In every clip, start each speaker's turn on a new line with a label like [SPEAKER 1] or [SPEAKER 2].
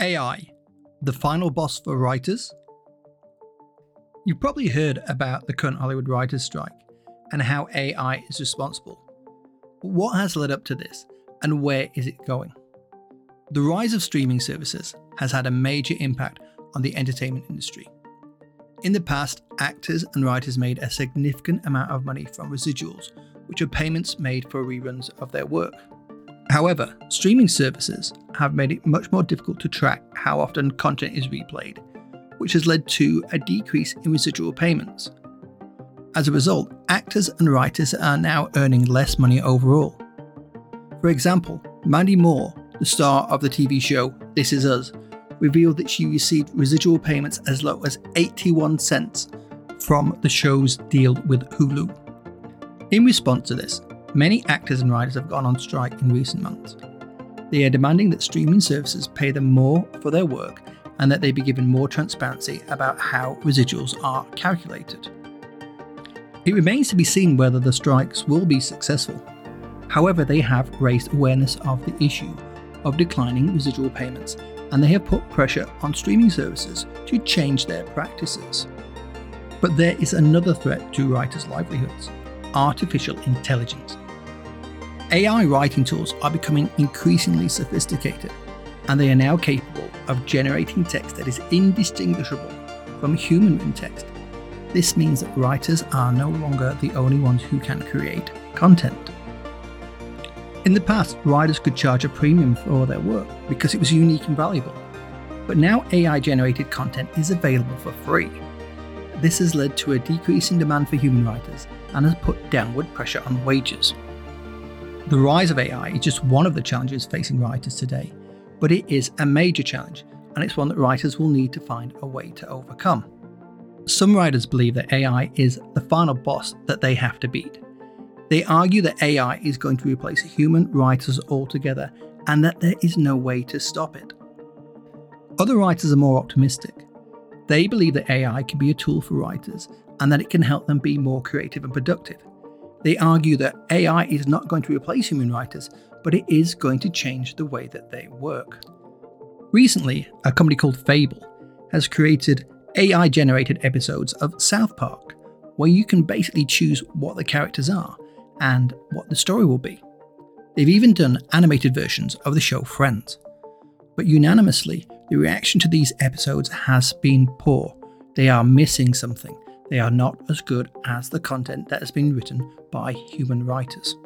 [SPEAKER 1] AI, the final boss for writers? You've probably heard about the current Hollywood writers' strike and how AI is responsible. But what has led up to this and where is it going? The rise of streaming services has had a major impact on the entertainment industry. In the past, actors and writers made a significant amount of money from residuals, which are payments made for reruns of their work. However, streaming services have made it much more difficult to track how often content is replayed, which has led to a decrease in residual payments. As a result, actors and writers are now earning less money overall. For example, Mandy Moore, the star of the TV show This Is Us, revealed that she received residual payments as low as 81 cents from the show's deal with Hulu. In response to this, Many actors and writers have gone on strike in recent months. They are demanding that streaming services pay them more for their work and that they be given more transparency about how residuals are calculated. It remains to be seen whether the strikes will be successful. However, they have raised awareness of the issue of declining residual payments and they have put pressure on streaming services to change their practices. But there is another threat to writers' livelihoods artificial intelligence. AI writing tools are becoming increasingly sophisticated, and they are now capable of generating text that is indistinguishable from human written text. This means that writers are no longer the only ones who can create content. In the past, writers could charge a premium for their work because it was unique and valuable. But now AI generated content is available for free. This has led to a decrease in demand for human writers and has put downward pressure on wages. The rise of AI is just one of the challenges facing writers today, but it is a major challenge, and it's one that writers will need to find a way to overcome. Some writers believe that AI is the final boss that they have to beat. They argue that AI is going to replace human writers altogether and that there is no way to stop it. Other writers are more optimistic. They believe that AI can be a tool for writers and that it can help them be more creative and productive. They argue that AI is not going to replace human writers, but it is going to change the way that they work. Recently, a company called Fable has created AI generated episodes of South Park, where you can basically choose what the characters are and what the story will be. They've even done animated versions of the show Friends. But unanimously, the reaction to these episodes has been poor. They are missing something, they are not as good as the content that has been written by human writers.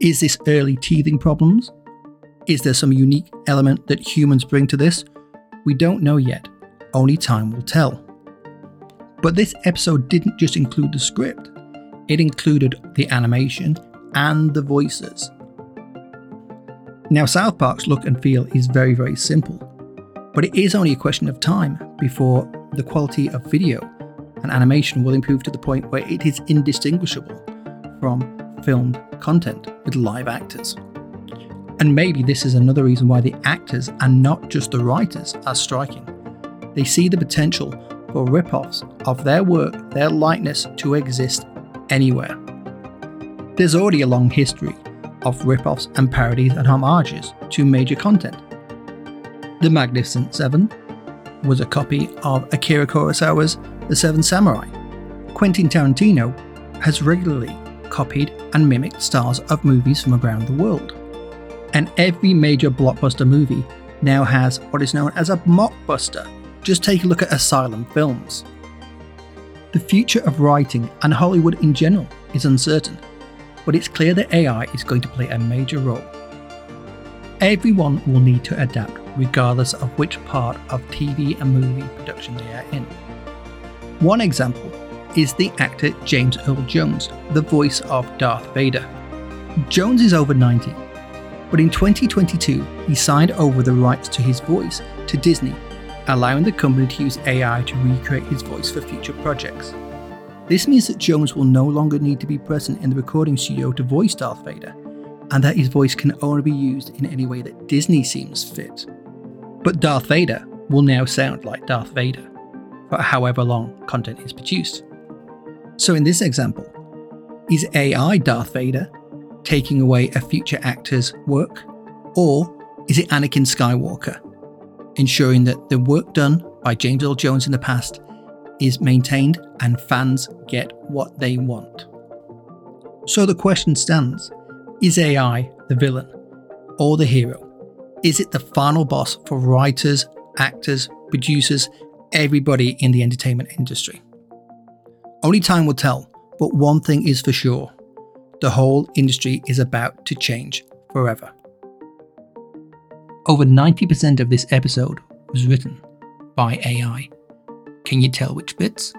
[SPEAKER 1] Is this early teething problems? Is there some unique element that humans bring to this? We don't know yet, only time will tell. But this episode didn't just include the script, it included the animation and the voices. Now, South Park's look and feel is very, very simple, but it is only a question of time before the quality of video and animation will improve to the point where it is indistinguishable from filmed content with live actors. And maybe this is another reason why the actors and not just the writers are striking. They see the potential for rip offs of their work, their likeness to exist anywhere. There's already a long history of rip offs and parodies and homages to major content. The Magnificent Seven was a copy of Akira Kurosawa's The Seven Samurai. Quentin Tarantino has regularly copied and mimicked stars of movies from around the world. And every major blockbuster movie now has what is known as a mockbuster. Just take a look at Asylum Films. The future of writing and Hollywood in general is uncertain, but it's clear that AI is going to play a major role. Everyone will need to adapt regardless of which part of TV and movie production they are in. One example is the actor James Earl Jones, the voice of Darth Vader. Jones is over 90, but in 2022 he signed over the rights to his voice to Disney, allowing the company to use AI to recreate his voice for future projects. This means that Jones will no longer need to be present in the recording studio to voice Darth Vader, and that his voice can only be used in any way that Disney seems fit. But Darth Vader will now sound like Darth Vader however long content is produced. So, in this example, is AI Darth Vader taking away a future actor's work, or is it Anakin Skywalker? ensuring that the work done by James Earl Jones in the past is maintained and fans get what they want. So the question stands is AI the villain or the hero? Is it the final boss for writers, actors, producers, everybody in the entertainment industry? Only time will tell, but one thing is for sure the whole industry is about to change forever. Over 90% of this episode was written by AI. Can you tell which bits?